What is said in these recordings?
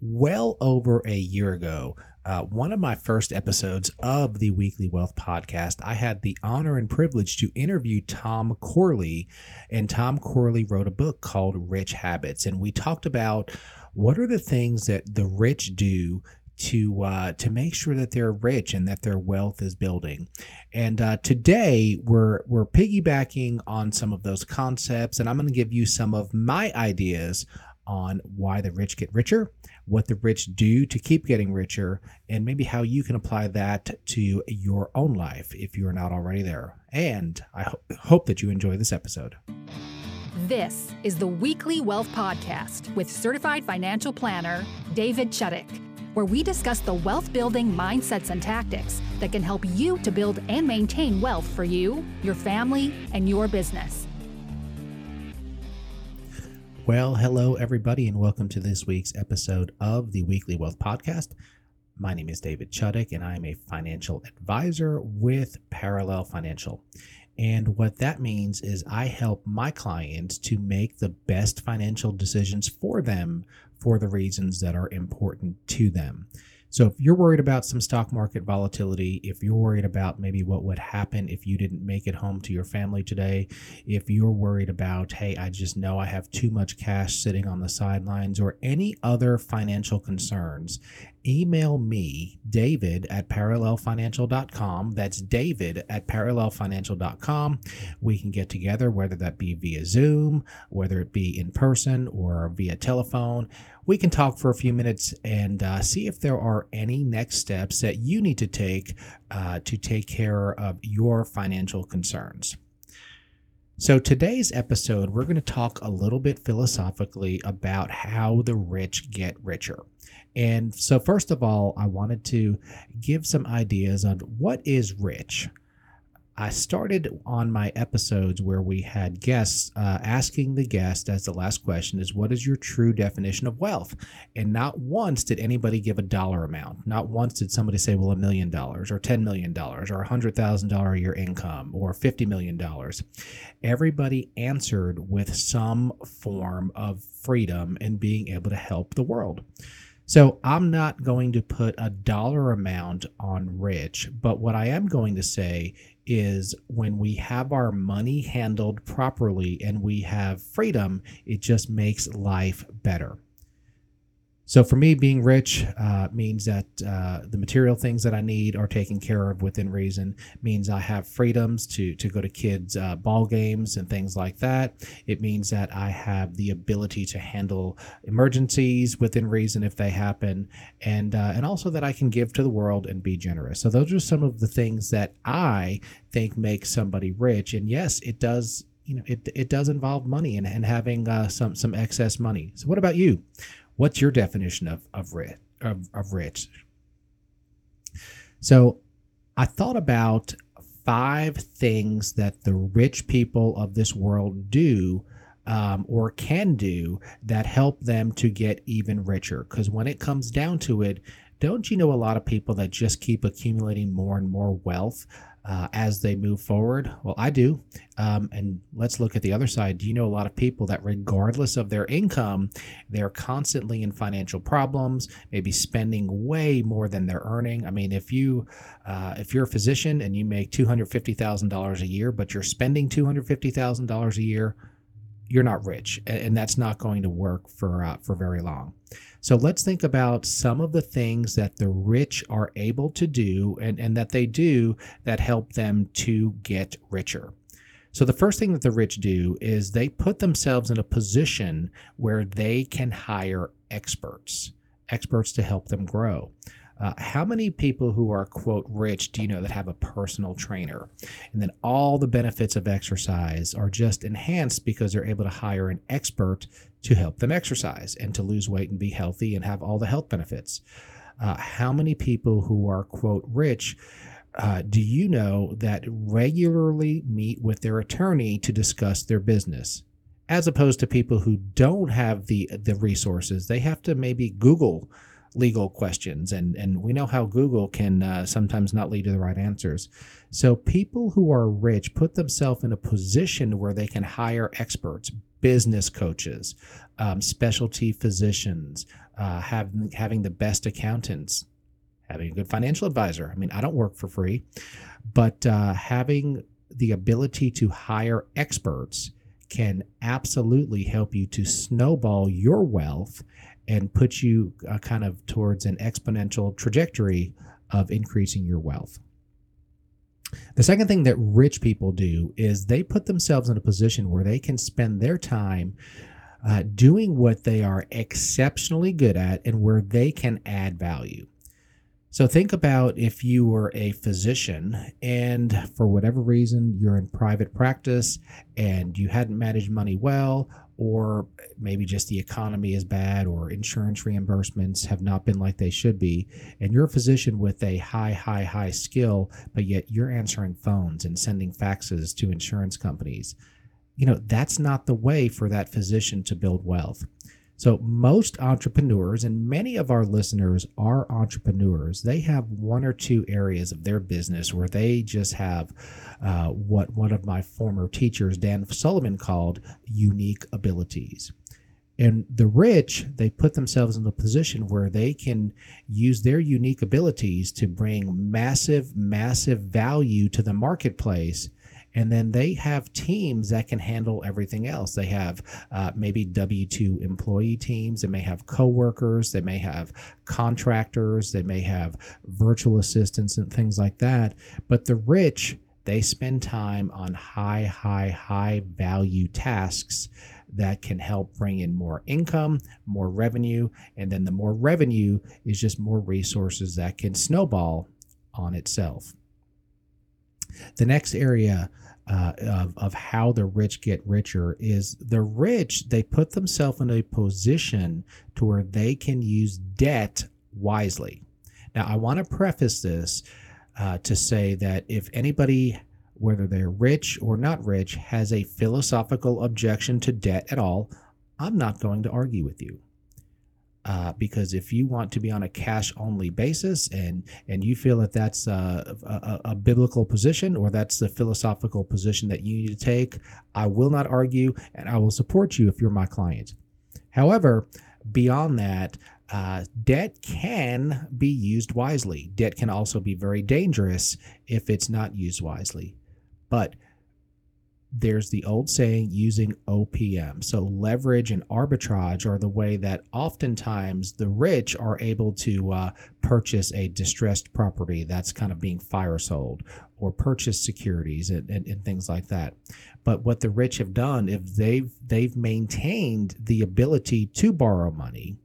well over a year ago, uh, one of my first episodes of the Weekly Wealth Podcast, I had the honor and privilege to interview Tom Corley. And Tom Corley wrote a book called Rich Habits. And we talked about what are the things that the rich do to uh, to make sure that they're rich and that their wealth is building. And uh, today we're we're piggybacking on some of those concepts, and I'm going to give you some of my ideas on why the rich get richer, what the rich do to keep getting richer, and maybe how you can apply that to your own life if you're not already there. And I ho- hope that you enjoy this episode. This is the Weekly Wealth Podcast with certified financial planner David Chuddick, where we discuss the wealth building mindsets and tactics that can help you to build and maintain wealth for you, your family, and your business. Well, hello, everybody, and welcome to this week's episode of the Weekly Wealth Podcast. My name is David Chuddick, and I'm a financial advisor with Parallel Financial. And what that means is I help my clients to make the best financial decisions for them for the reasons that are important to them. So if you're worried about some stock market volatility, if you're worried about maybe what would happen if you didn't make it home to your family today, if you're worried about, hey, I just know I have too much cash sitting on the sidelines, or any other financial concerns, email me, David at parallelfinancial.com. That's David at parallelfinancial.com. We can get together, whether that be via Zoom, whether it be in person or via telephone. We can talk for a few minutes and uh, see if there are any next steps that you need to take uh, to take care of your financial concerns. So, today's episode, we're going to talk a little bit philosophically about how the rich get richer. And so, first of all, I wanted to give some ideas on what is rich. I started on my episodes where we had guests uh, asking the guest as the last question is, What is your true definition of wealth? And not once did anybody give a dollar amount. Not once did somebody say, Well, a million dollars or $10 million or a $100,000 a year income or $50 million. Everybody answered with some form of freedom and being able to help the world. So I'm not going to put a dollar amount on rich, but what I am going to say is when we have our money handled properly and we have freedom, it just makes life better. So for me, being rich uh, means that uh, the material things that I need are taken care of within reason. Means I have freedoms to to go to kids' uh, ball games and things like that. It means that I have the ability to handle emergencies within reason if they happen, and uh, and also that I can give to the world and be generous. So those are some of the things that I think make somebody rich. And yes, it does. You know, it, it does involve money and, and having uh, some some excess money. So, what about you? What's your definition of of rich? Of, of rich? So, I thought about five things that the rich people of this world do um, or can do that help them to get even richer. Because when it comes down to it, don't you know a lot of people that just keep accumulating more and more wealth uh, as they move forward? Well, I do. Um, and let's look at the other side. Do you know a lot of people that, regardless of their income, they're constantly in financial problems, maybe spending way more than they're earning? I mean, if you uh, if you're a physician and you make two hundred fifty thousand dollars a year, but you're spending two hundred fifty thousand dollars a year, you're not rich, and that's not going to work for uh, for very long. So let's think about some of the things that the rich are able to do and, and that they do that help them to get richer. So, the first thing that the rich do is they put themselves in a position where they can hire experts, experts to help them grow. Uh, how many people who are quote rich do you know that have a personal trainer? And then all the benefits of exercise are just enhanced because they're able to hire an expert to help them exercise and to lose weight and be healthy and have all the health benefits. Uh, how many people who are quote rich uh, do you know that regularly meet with their attorney to discuss their business? As opposed to people who don't have the the resources they have to maybe google legal questions and and we know how google can uh, sometimes not lead to the right answers so people who are rich put themselves in a position where they can hire experts business coaches um, specialty physicians uh, having having the best accountants, having a good financial advisor. I mean, I don't work for free, but uh, having the ability to hire experts can absolutely help you to snowball your wealth and put you uh, kind of towards an exponential trajectory of increasing your wealth. The second thing that rich people do is they put themselves in a position where they can spend their time uh, doing what they are exceptionally good at and where they can add value. So think about if you were a physician and for whatever reason you're in private practice and you hadn't managed money well, or maybe just the economy is bad or insurance reimbursements have not been like they should be, and you're a physician with a high, high, high skill, but yet you're answering phones and sending faxes to insurance companies. You know, that's not the way for that physician to build wealth. So, most entrepreneurs, and many of our listeners are entrepreneurs, they have one or two areas of their business where they just have uh, what one of my former teachers, Dan Sullivan, called unique abilities. And the rich, they put themselves in a position where they can use their unique abilities to bring massive, massive value to the marketplace and then they have teams that can handle everything else. They have uh, maybe W 2 employee teams, they may have coworkers, they may have contractors, they may have virtual assistants and things like that. But the rich, they spend time on high, high, high value tasks that can help bring in more income, more revenue, and then the more revenue is just more resources that can snowball on itself. The next area uh, of, of how the rich get richer is the rich, they put themselves in a position to where they can use debt wisely. Now, I want to preface this uh, to say that if anybody, whether they're rich or not rich, has a philosophical objection to debt at all, I'm not going to argue with you. Uh, because if you want to be on a cash only basis and and you feel that that's a, a, a, biblical position or that's the philosophical position that you need to take, I will not argue and I will support you if you're my client. However, beyond that, uh, debt can be used wisely. Debt can also be very dangerous if it's not used wisely. But there's the old saying using OPM. So, leverage and arbitrage are the way that oftentimes the rich are able to uh, purchase a distressed property that's kind of being fire sold or purchase securities and, and, and things like that. But what the rich have done, if they've they've maintained the ability to borrow money,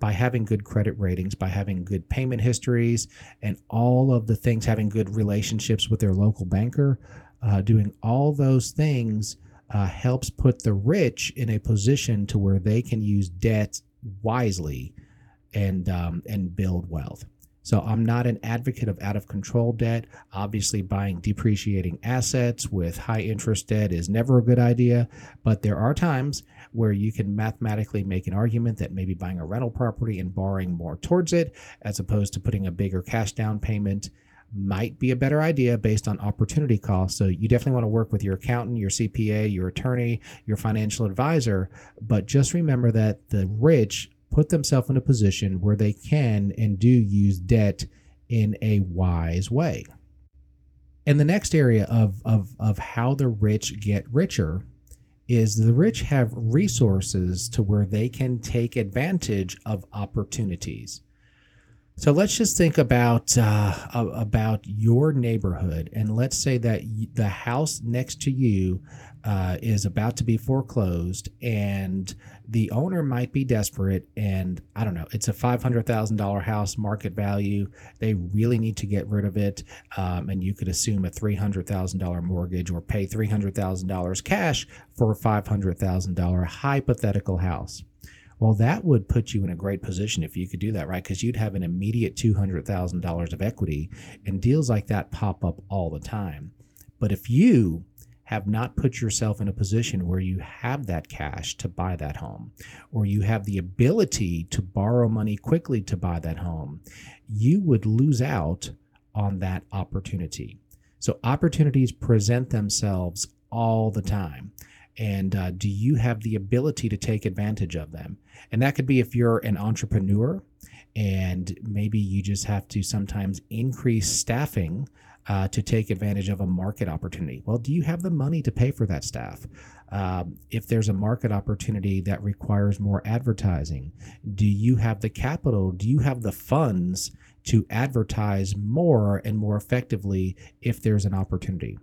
by having good credit ratings, by having good payment histories, and all of the things, having good relationships with their local banker, uh, doing all those things uh, helps put the rich in a position to where they can use debt wisely and um, and build wealth. So I'm not an advocate of out of control debt. Obviously, buying depreciating assets with high interest debt is never a good idea, but there are times where you can mathematically make an argument that maybe buying a rental property and borrowing more towards it as opposed to putting a bigger cash down payment might be a better idea based on opportunity cost. So you definitely want to work with your accountant, your CPA, your attorney, your financial advisor. But just remember that the rich put themselves in a position where they can and do use debt in a wise way. And the next area of, of, of how the rich get richer is the rich have resources to where they can take advantage of opportunities. So let's just think about uh, about your neighborhood, and let's say that the house next to you uh, is about to be foreclosed, and the owner might be desperate, and I don't know, it's a five hundred thousand dollar house market value. They really need to get rid of it, um, and you could assume a three hundred thousand dollar mortgage or pay three hundred thousand dollars cash for a five hundred thousand dollar hypothetical house. Well, that would put you in a great position if you could do that, right? Because you'd have an immediate $200,000 of equity, and deals like that pop up all the time. But if you have not put yourself in a position where you have that cash to buy that home, or you have the ability to borrow money quickly to buy that home, you would lose out on that opportunity. So, opportunities present themselves all the time. And uh, do you have the ability to take advantage of them? And that could be if you're an entrepreneur and maybe you just have to sometimes increase staffing uh, to take advantage of a market opportunity. Well, do you have the money to pay for that staff? Um, if there's a market opportunity that requires more advertising, do you have the capital? Do you have the funds to advertise more and more effectively if there's an opportunity?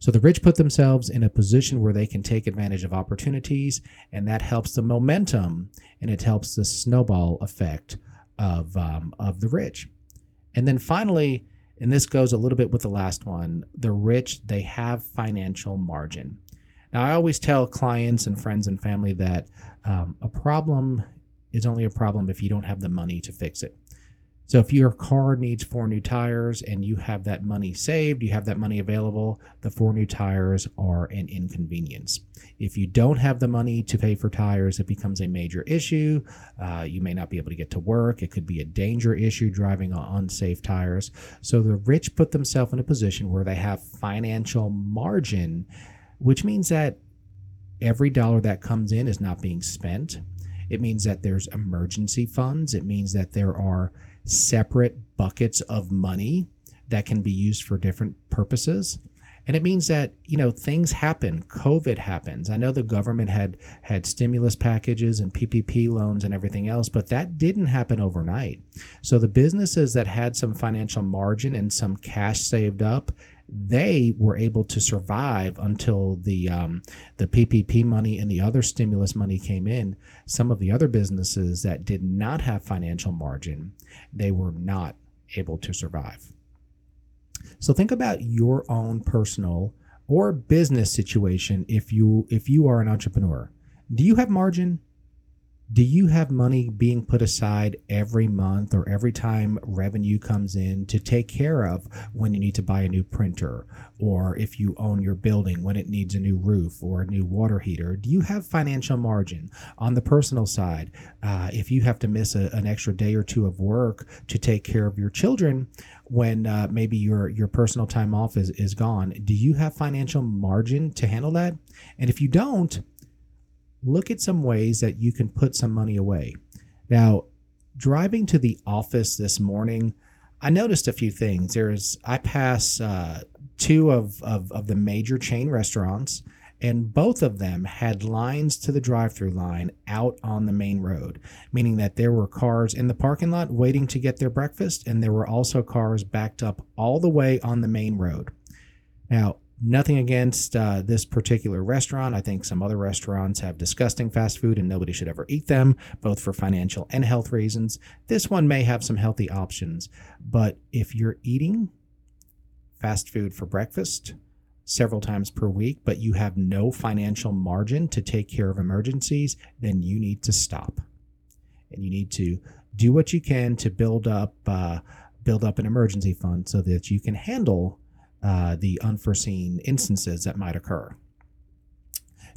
So the rich put themselves in a position where they can take advantage of opportunities, and that helps the momentum and it helps the snowball effect of um, of the rich. And then finally, and this goes a little bit with the last one, the rich they have financial margin. Now I always tell clients and friends and family that um, a problem is only a problem if you don't have the money to fix it. So if your car needs four new tires and you have that money saved, you have that money available, the four new tires are an inconvenience. If you don't have the money to pay for tires, it becomes a major issue. Uh, you may not be able to get to work. It could be a danger issue driving on unsafe tires. So the rich put themselves in a position where they have financial margin, which means that every dollar that comes in is not being spent. It means that there's emergency funds. It means that there are separate buckets of money that can be used for different purposes. And it means that you know things happen. Covid happens. I know the government had had stimulus packages and ppp loans and everything else but that didn't happen overnight. So the businesses that had some financial margin and some cash saved up they were able to survive until the um, the PPP money and the other stimulus money came in. Some of the other businesses that did not have financial margin, they were not able to survive. So think about your own personal or business situation if you if you are an entrepreneur. Do you have margin? Do you have money being put aside every month or every time revenue comes in to take care of when you need to buy a new printer or if you own your building when it needs a new roof or a new water heater? Do you have financial margin on the personal side uh, if you have to miss a, an extra day or two of work to take care of your children when uh, maybe your your personal time off is, is gone? Do you have financial margin to handle that? And if you don't look at some ways that you can put some money away. Now, driving to the office this morning, I noticed a few things. There's I pass uh, two of, of of the major chain restaurants, and both of them had lines to the drive-through line out on the main road, meaning that there were cars in the parking lot waiting to get their breakfast, and there were also cars backed up all the way on the main road. Now, Nothing against uh, this particular restaurant. I think some other restaurants have disgusting fast food and nobody should ever eat them, both for financial and health reasons. This one may have some healthy options, but if you're eating fast food for breakfast several times per week, but you have no financial margin to take care of emergencies, then you need to stop. And you need to do what you can to build up uh, build up an emergency fund so that you can handle uh, the unforeseen instances that might occur?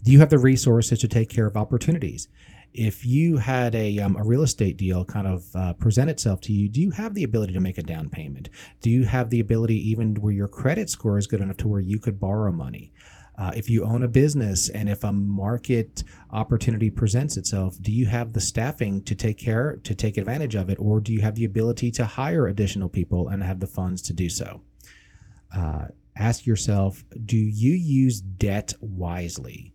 Do you have the resources to take care of opportunities? If you had a, um, a real estate deal kind of uh, present itself to you, do you have the ability to make a down payment? Do you have the ability, even where your credit score is good enough to where you could borrow money? Uh, if you own a business and if a market opportunity presents itself, do you have the staffing to take care to take advantage of it, or do you have the ability to hire additional people and have the funds to do so? Uh, ask yourself do you use debt wisely?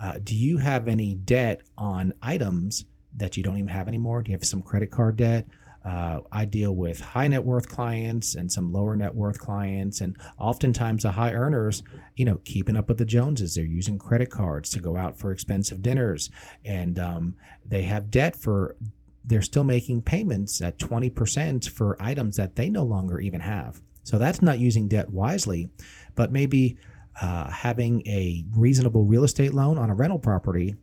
Uh, do you have any debt on items that you don't even have anymore? Do you have some credit card debt? Uh, I deal with high net worth clients and some lower net worth clients, and oftentimes the high earners, you know, keeping up with the Joneses. They're using credit cards to go out for expensive dinners, and um, they have debt for. They're still making payments at 20% for items that they no longer even have. So that's not using debt wisely, but maybe uh, having a reasonable real estate loan on a rental property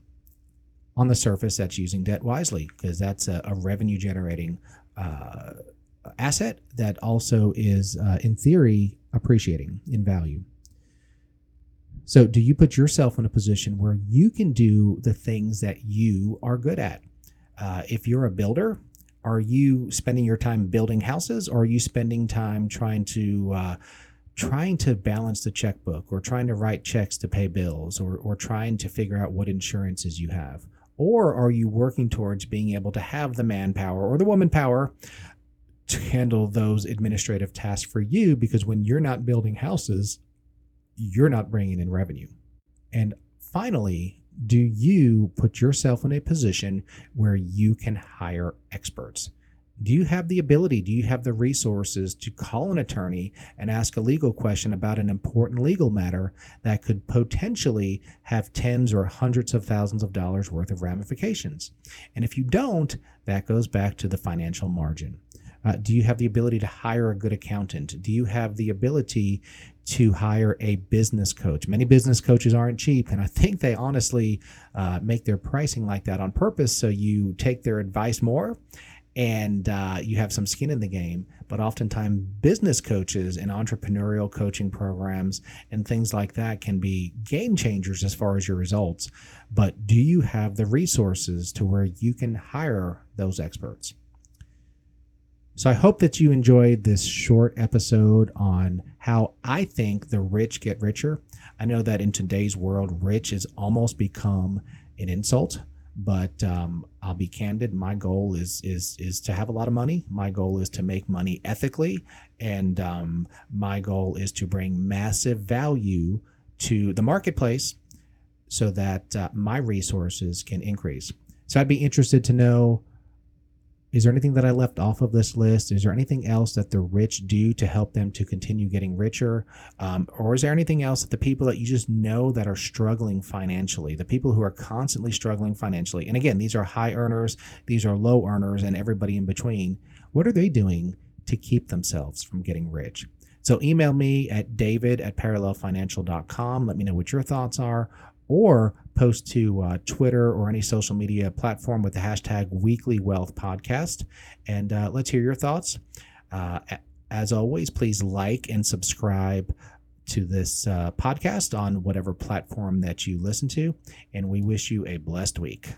on the surface that's using debt wisely because that's a, a revenue generating uh, asset that also is, uh, in theory, appreciating in value. So, do you put yourself in a position where you can do the things that you are good at? Uh, if you're a builder, are you spending your time building houses or are you spending time trying to uh, trying to balance the checkbook or trying to write checks to pay bills or, or trying to figure out what insurances you have? Or are you working towards being able to have the manpower or the woman power to handle those administrative tasks for you? Because when you're not building houses, you're not bringing in revenue. And finally, do you put yourself in a position where you can hire experts? Do you have the ability? Do you have the resources to call an attorney and ask a legal question about an important legal matter that could potentially have tens or hundreds of thousands of dollars worth of ramifications? And if you don't, that goes back to the financial margin. Uh, do you have the ability to hire a good accountant? Do you have the ability to hire a business coach? Many business coaches aren't cheap, and I think they honestly uh, make their pricing like that on purpose so you take their advice more and uh, you have some skin in the game. But oftentimes, business coaches and entrepreneurial coaching programs and things like that can be game changers as far as your results. But do you have the resources to where you can hire those experts? So I hope that you enjoyed this short episode on how I think the rich get richer. I know that in today's world, rich has almost become an insult but um, I'll be candid. My goal is is is to have a lot of money. My goal is to make money ethically, and um, my goal is to bring massive value to the marketplace, so that uh, my resources can increase. So I'd be interested to know is there anything that I left off of this list? Is there anything else that the rich do to help them to continue getting richer? Um, or is there anything else that the people that you just know that are struggling financially, the people who are constantly struggling financially? And again, these are high earners, these are low earners, and everybody in between. What are they doing to keep themselves from getting rich? So email me at david at parallelfinancial.com. Let me know what your thoughts are or post to uh, Twitter or any social media platform with the hashtag Weekly Wealth Podcast. And uh, let's hear your thoughts. Uh, as always, please like and subscribe to this uh, podcast on whatever platform that you listen to. And we wish you a blessed week.